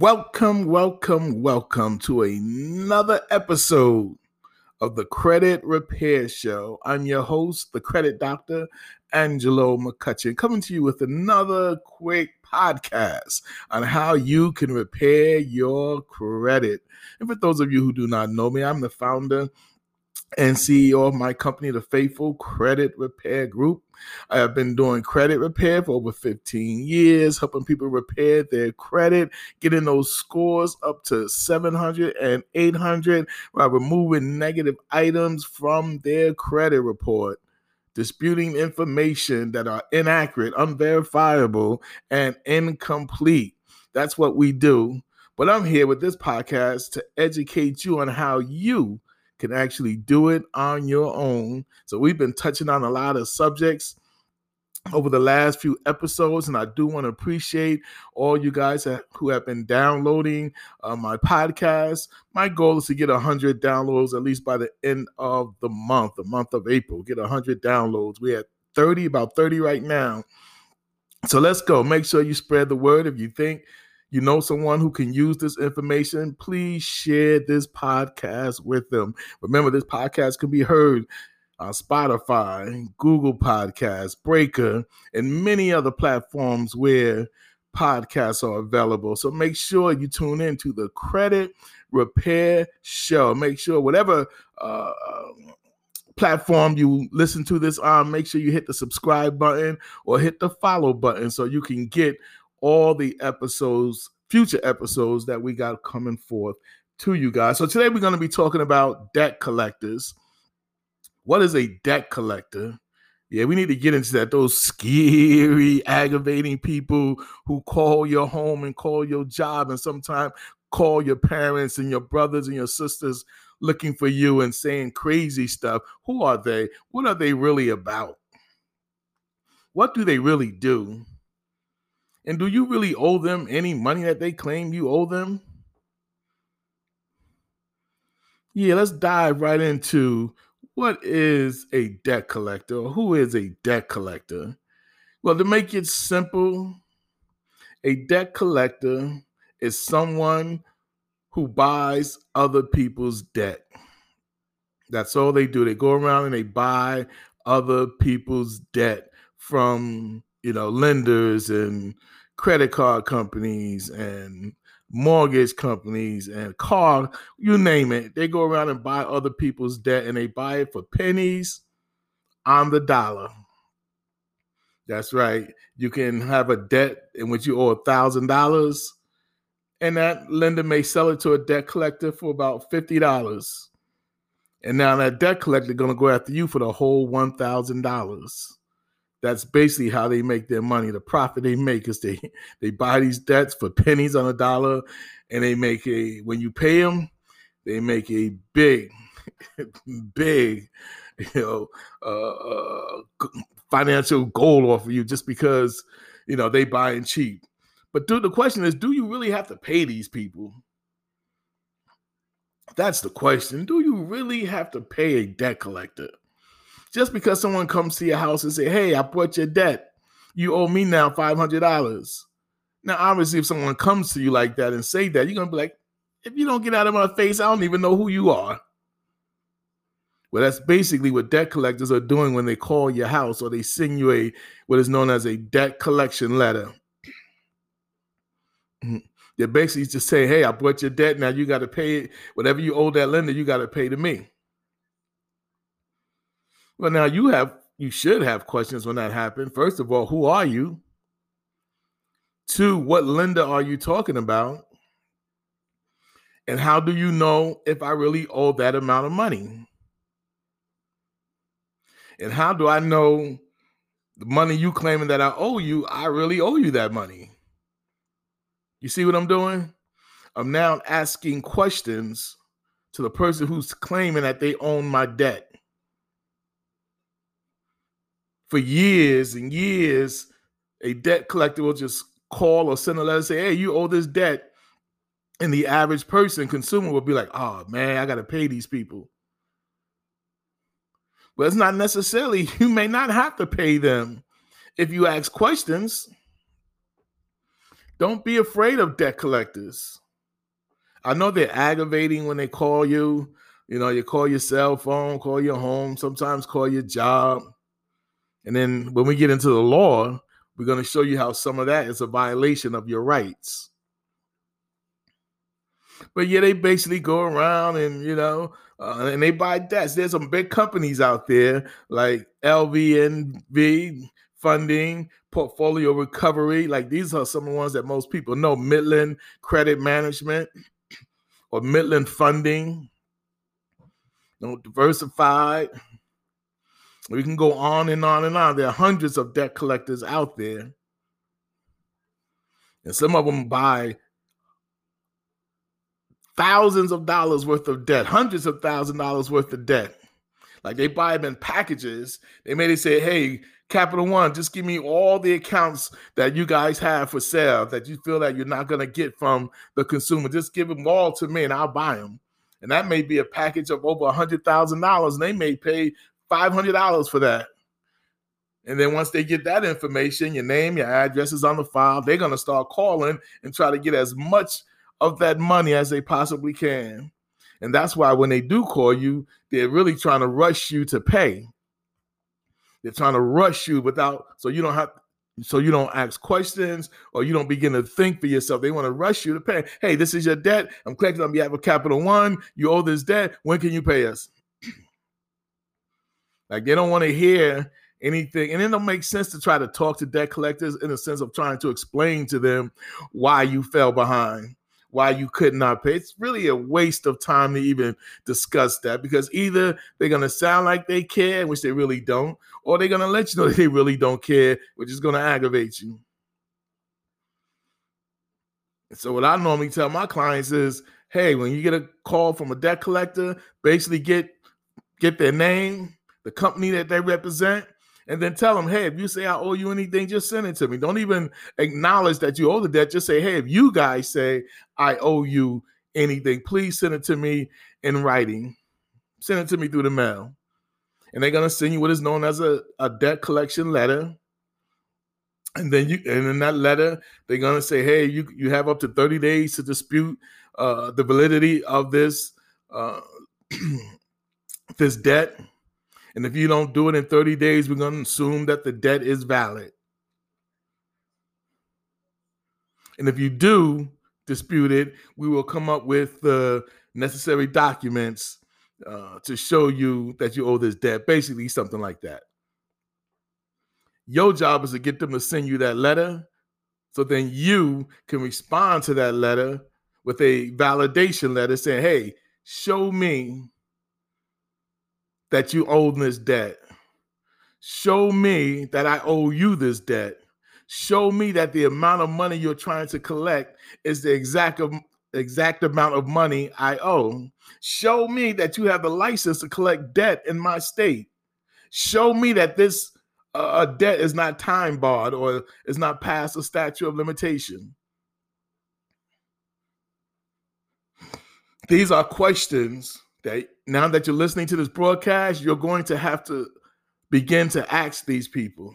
Welcome, welcome, welcome to another episode of the Credit Repair Show. I'm your host, the credit doctor, Angelo McCutchen, coming to you with another quick podcast on how you can repair your credit. And for those of you who do not know me, I'm the founder and CEO of my company, the Faithful Credit Repair Group. I have been doing credit repair for over 15 years, helping people repair their credit, getting those scores up to 700 and 800 by removing negative items from their credit report, disputing information that are inaccurate, unverifiable, and incomplete. That's what we do. But I'm here with this podcast to educate you on how you can actually do it on your own. So we've been touching on a lot of subjects over the last few episodes, and I do want to appreciate all you guys who have been downloading uh, my podcast. My goal is to get 100 downloads at least by the end of the month, the month of April. Get 100 downloads. We had 30, about 30 right now. So let's go. Make sure you spread the word if you think you know someone who can use this information, please share this podcast with them. Remember, this podcast can be heard on Spotify, Google Podcasts, Breaker, and many other platforms where podcasts are available. So make sure you tune in to the Credit Repair Show. Make sure whatever uh, platform you listen to this on, make sure you hit the subscribe button or hit the follow button so you can get all the episodes, future episodes that we got coming forth to you guys. So today we're going to be talking about debt collectors. What is a debt collector? Yeah, we need to get into that. Those scary, aggravating people who call your home and call your job and sometimes call your parents and your brothers and your sisters looking for you and saying crazy stuff. Who are they? What are they really about? What do they really do? And do you really owe them any money that they claim you owe them? Yeah, let's dive right into what is a debt collector or who is a debt collector? Well, to make it simple, a debt collector is someone who buys other people's debt. That's all they do. They go around and they buy other people's debt from, you know, lenders and credit card companies and mortgage companies and car, you name it. They go around and buy other people's debt and they buy it for pennies on the dollar. That's right. You can have a debt in which you owe a thousand dollars, and that lender may sell it to a debt collector for about fifty dollars. And now that debt collector gonna go after you for the whole one thousand dollars that's basically how they make their money. The profit they make is they they buy these debts for pennies on a dollar, and they make a when you pay them, they make a big, big, you know, uh, uh, financial goal off of you just because you know they buying cheap. But dude, the question is, do you really have to pay these people? That's the question. Do you really have to pay a debt collector? Just because someone comes to your house and say, "Hey, I bought your debt. You owe me now five hundred dollars." Now, obviously, if someone comes to you like that and say that, you're gonna be like, "If you don't get out of my face, I don't even know who you are." Well, that's basically what debt collectors are doing when they call your house or they send you a what is known as a debt collection letter. Mm-hmm. They're basically just saying, "Hey, I bought your debt. Now you got to pay it. Whatever you owe that lender, you got to pay to me." Well, now you have you should have questions when that happened. First of all, who are you? Two, what lender are you talking about? And how do you know if I really owe that amount of money? And how do I know the money you claiming that I owe you, I really owe you that money? You see what I'm doing? I'm now asking questions to the person who's claiming that they own my debt for years and years, a debt collector will just call or send a letter say, "Hey, you owe this debt," and the average person, consumer, will be like, "Oh man, I got to pay these people." But it's not necessarily. You may not have to pay them if you ask questions. Don't be afraid of debt collectors. I know they're aggravating when they call you. You know, you call your cell phone, call your home, sometimes call your job. And then when we get into the law, we're going to show you how some of that is a violation of your rights. But yeah, they basically go around and, you know, uh, and they buy debts. There's some big companies out there like LVNV funding, portfolio recovery. Like these are some of the ones that most people know. Midland Credit Management or Midland Funding. You know, diversified. We can go on and on and on. There are hundreds of debt collectors out there. And some of them buy thousands of dollars worth of debt, hundreds of thousand dollars worth of debt. Like they buy them in packages. They may say, hey, Capital One, just give me all the accounts that you guys have for sale that you feel that you're not going to get from the consumer. Just give them all to me and I'll buy them. And that may be a package of over a $100,000 and they may pay $500 for that. And then once they get that information, your name, your address is on the file, they're going to start calling and try to get as much of that money as they possibly can. And that's why when they do call you, they're really trying to rush you to pay. They're trying to rush you without so you don't have so you don't ask questions or you don't begin to think for yourself. They want to rush you to pay. Hey, this is your debt. I'm collecting on behalf of Capital One. You owe this debt. When can you pay us? Like they don't want to hear anything. And it don't make sense to try to talk to debt collectors in the sense of trying to explain to them why you fell behind why you could not pay. It's really a waste of time to even discuss that because either they're going to sound like they care, which they really don't, or they're going to let you know they really don't care, which is going to aggravate you. And so, what I normally tell my clients is, hey, when you get a call from a debt collector, basically get get their name, the company that they represent, and then tell them, hey, if you say I owe you anything, just send it to me. Don't even acknowledge that you owe the debt. Just say, hey, if you guys say I owe you anything, please send it to me in writing. Send it to me through the mail. And they're gonna send you what is known as a, a debt collection letter. And then you and in that letter, they're gonna say, hey, you you have up to 30 days to dispute uh, the validity of this uh, this debt and if you don't do it in 30 days, we're going to assume that the debt is valid. And if you do dispute it, we will come up with the necessary documents uh, to show you that you owe this debt. Basically, something like that. Your job is to get them to send you that letter so then you can respond to that letter with a validation letter saying, hey, show me that you owe this debt. Show me that I owe you this debt. Show me that the amount of money you're trying to collect is the exact exact amount of money I owe. Show me that you have the license to collect debt in my state. Show me that this uh, debt is not time barred or is not past the statute of limitation. These are questions that now that you're listening to this broadcast, you're going to have to begin to ask these people.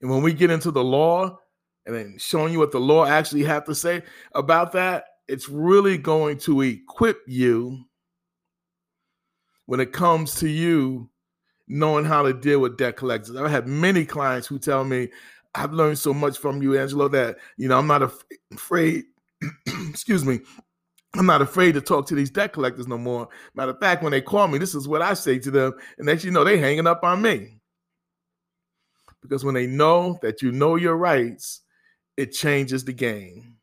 And when we get into the law and then showing you what the law actually have to say about that, it's really going to equip you when it comes to you knowing how to deal with debt collectors. I've had many clients who tell me, I've learned so much from you, Angelo, that you know I'm not af- afraid, excuse me, I'm not afraid to talk to these debt collectors no more. Matter of fact, when they call me, this is what I say to them, and next you know they hanging up on me. Because when they know that you know your rights, it changes the game.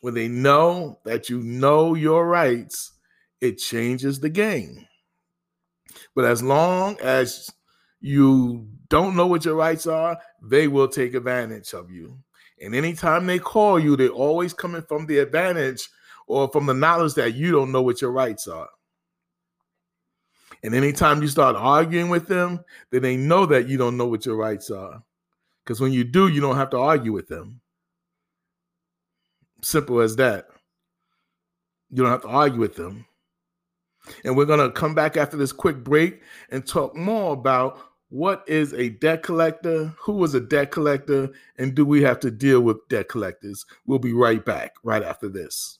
When they know that you know your rights, it changes the game. But as long as you don't know what your rights are, they will take advantage of you. And anytime they call you, they're always coming from the advantage or from the knowledge that you don't know what your rights are. And anytime you start arguing with them, then they know that you don't know what your rights are. Because when you do, you don't have to argue with them. Simple as that. You don't have to argue with them. And we're going to come back after this quick break and talk more about what is a debt collector? Who is a debt collector? And do we have to deal with debt collectors? We'll be right back right after this.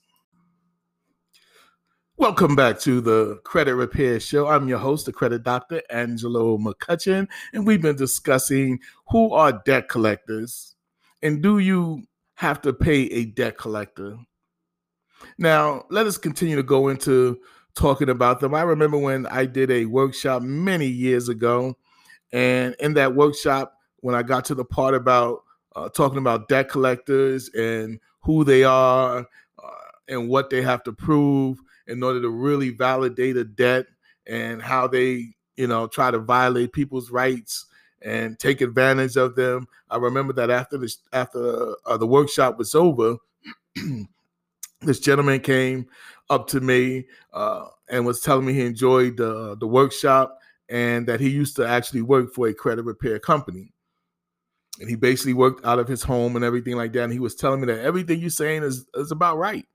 Welcome back to the Credit Repair Show. I'm your host, the credit doctor, Angelo McCutchen, and we've been discussing who are debt collectors and do you have to pay a debt collector? Now, let us continue to go into talking about them. I remember when I did a workshop many years ago, and in that workshop, when I got to the part about uh, talking about debt collectors and who they are uh, and what they have to prove in order to really validate a debt and how they, you know, try to violate people's rights and take advantage of them. I remember that after the after uh, the workshop was over, this gentleman came up to me uh, and was telling me he enjoyed the the workshop and that he used to actually work for a credit repair company. And he basically worked out of his home and everything like that. And he was telling me that everything you're saying is, is about right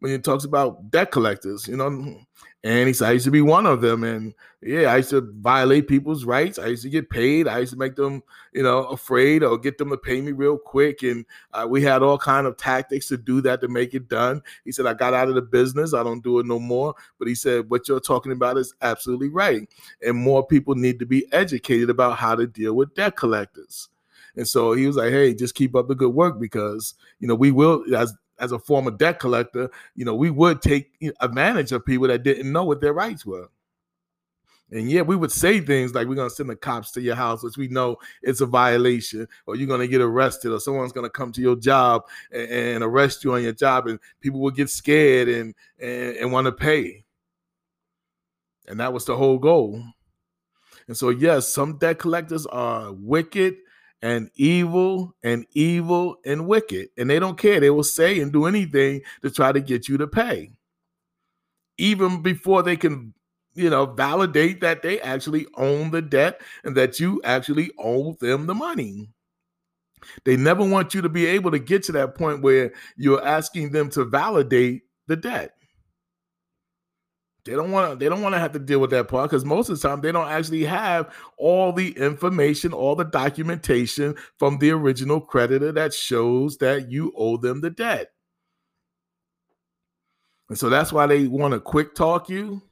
when he talks about debt collectors, you know. And he said, I used to be one of them. And yeah, I used to violate people's rights. I used to get paid. I used to make them, you know, afraid or get them to pay me real quick. And uh, we had all kind of tactics to do that to make it done. He said, I got out of the business. I don't do it no more. But he said, what you're talking about is absolutely right. And more people need to be educated about how to deal with debt collectors. And so he was like, "Hey, just keep up the good work because you know we will as as a former debt collector, you know, we would take advantage of people that didn't know what their rights were. And yeah, we would say things like we're gonna send the cops to your house, which we know it's a violation, or you're gonna get arrested, or someone's gonna come to your job and, and arrest you on your job, and people will get scared and and, and want to pay. And that was the whole goal. And so, yes, some debt collectors are wicked and evil and evil and wicked. And they don't care. They will say and do anything to try to get you to pay. Even before they can, you know, validate that they actually own the debt and that you actually owe them the money. They never want you to be able to get to that point where you're asking them to validate the debt. They don't want to. They don't want to have to deal with that part because most of the time they don't actually have all the information, all the documentation from the original creditor that shows that you owe them the debt. And so that's why they want to quick talk you.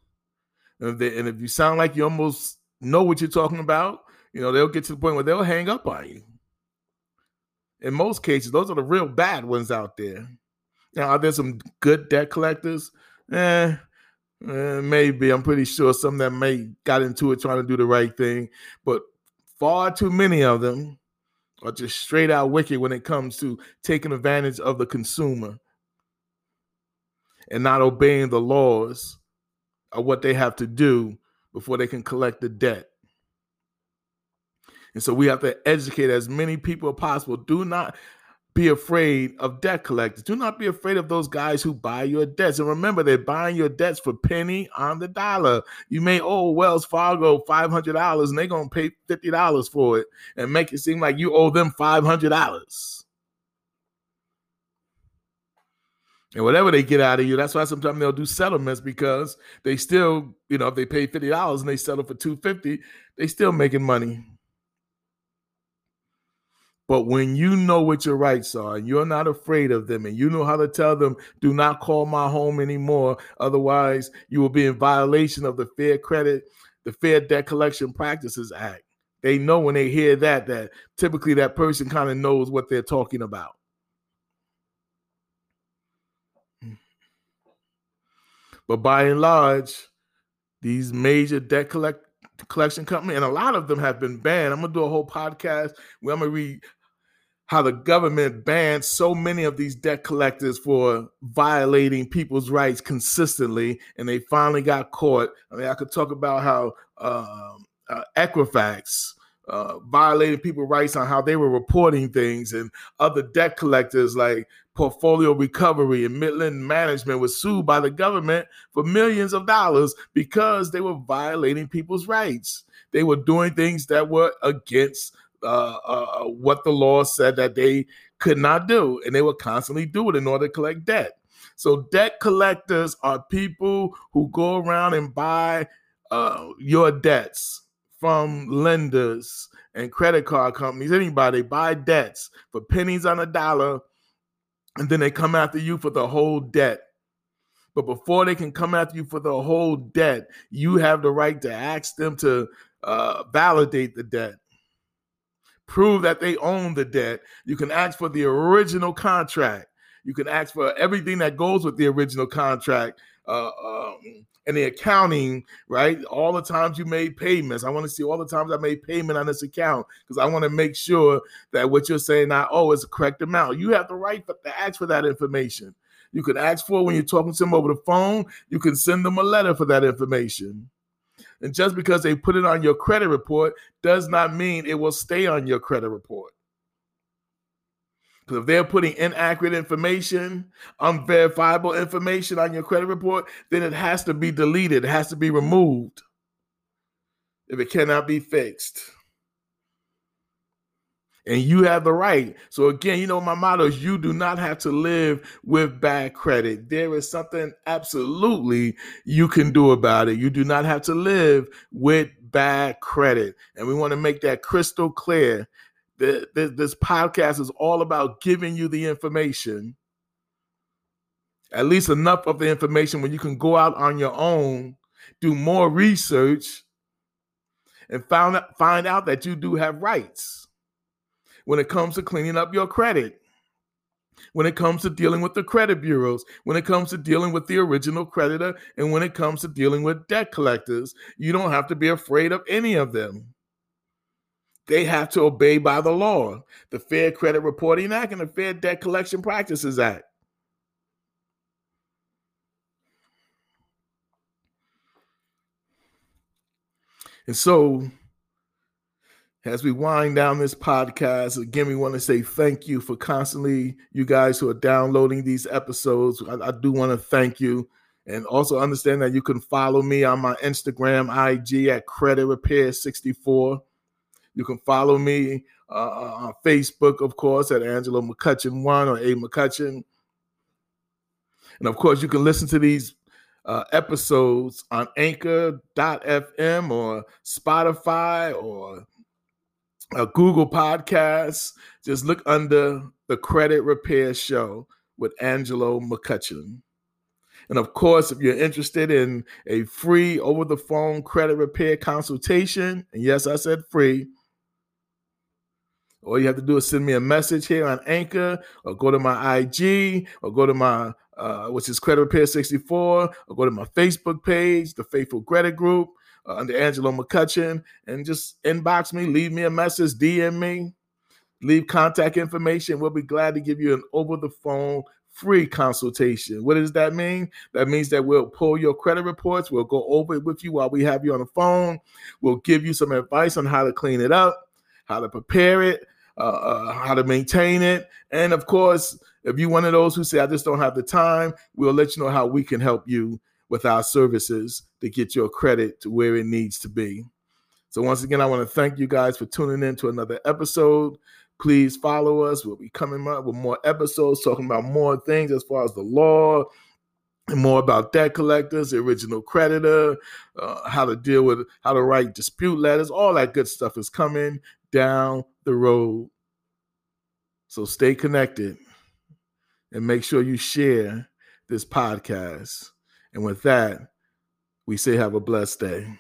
And if, they, and if you sound like you almost know what you're talking about, you know they'll get to the point where they'll hang up on you. In most cases, those are the real bad ones out there. Now, are there some good debt collectors? Eh, Eh, maybe I'm pretty sure some that may got into it trying to do the right thing, but far too many of them are just straight out wicked when it comes to taking advantage of the consumer and not obeying the laws of what they have to do before they can collect the debt. And so we have to educate as many people as possible. Do not be afraid of debt collectors. Do not be afraid of those guys who buy your debts. And remember, they're buying your debts for penny on the dollar. You may owe Wells Fargo $500 and they're going to pay $50 for it and make it seem like you owe them $500. And whatever they get out of you, that's why sometimes they'll do settlements because they still, you know, if they pay $50 and they settle for 250, they still making money. But when you know what your rights are and you're not afraid of them and you know how to tell them, do not call my home anymore, otherwise you will be in violation of the Fair Credit, the Fair Debt Collection Practices Act. They know when they hear that, that typically that person kind of knows what they're talking about. But by and large, these major debt collect collection company, and a lot of them have been banned. I'm gonna do a whole podcast where I'm gonna read how the government banned so many of these debt collectors for violating people's rights consistently, and they finally got caught. I mean, I could talk about how uh, uh, Equifax uh, violated people's rights on how they were reporting things, and other debt collectors like Portfolio Recovery and Midland Management was sued by the government for millions of dollars because they were violating people's rights. They were doing things that were against uh, uh, what the law said that they could not do, and they would constantly do it in order to collect debt. So, debt collectors are people who go around and buy uh, your debts from lenders and credit card companies, anybody buy debts for pennies on a dollar, and then they come after you for the whole debt. But before they can come after you for the whole debt, you have the right to ask them to uh, validate the debt, prove that they own the debt. You can ask for the original contract. You can ask for everything that goes with the original contract. Uh, um, and the accounting, right? All the times you made payments. I want to see all the times I made payment on this account because I want to make sure that what you're saying I owe is the correct amount. You have the right to ask for that information. You can ask for when you're talking to them over the phone. You can send them a letter for that information. And just because they put it on your credit report does not mean it will stay on your credit report. Because if they're putting inaccurate information, unverifiable information on your credit report, then it has to be deleted. It has to be removed if it cannot be fixed. And you have the right. So, again, you know, my motto is you do not have to live with bad credit. There is something absolutely you can do about it. You do not have to live with bad credit. And we want to make that crystal clear this podcast is all about giving you the information, at least enough of the information when you can go out on your own, do more research, and find out, find out that you do have rights when it comes to cleaning up your credit, when it comes to dealing with the credit bureaus, when it comes to dealing with the original creditor, and when it comes to dealing with debt collectors. You don't have to be afraid of any of them they have to obey by the law, the Fair Credit Reporting Act and the Fair Debt Collection Practices Act. And so, as we wind down this podcast, again, we want to say thank you for constantly, you guys who are downloading these episodes. I, I do want to thank you. And also understand that you can follow me on my Instagram, IG at Credit Repair 64. You can follow me uh, uh, on Facebook, of course, at Angelo McCutchen One or A McCutchen. And of course, you can listen to these uh, episodes on Anchor.fm or Spotify or a Google Podcasts. Just look under the Credit Repair Show with Angelo McCutchen. And of course, if you're interested in a free over the phone credit repair consultation, and yes, I said free, all you have to do is send me a message here on Anchor or go to my IG or go to my, uh, which is Credit Repair 64, or go to my Facebook page, the Faithful Credit Group uh, under Angelo McCutchen, and just inbox me, leave me a message, DM me, leave contact information. We'll be glad to give you an over the phone free consultation. What does that mean? That means that we'll pull your credit reports, we'll go over it with you while we have you on the phone, we'll give you some advice on how to clean it up how to prepare it, uh, uh, how to maintain it. And of course, if you're one of those who say, I just don't have the time, we'll let you know how we can help you with our services to get your credit to where it needs to be. So, once again, I want to thank you guys for tuning in to another episode. Please follow us. We'll be coming up with more episodes talking about more things as far as the law, and more about debt collectors, the original creditor, uh, how to deal with, how to write dispute letters, all that good stuff is coming down the road. So stay connected and make sure you share this podcast. And with that, we say have a blessed day.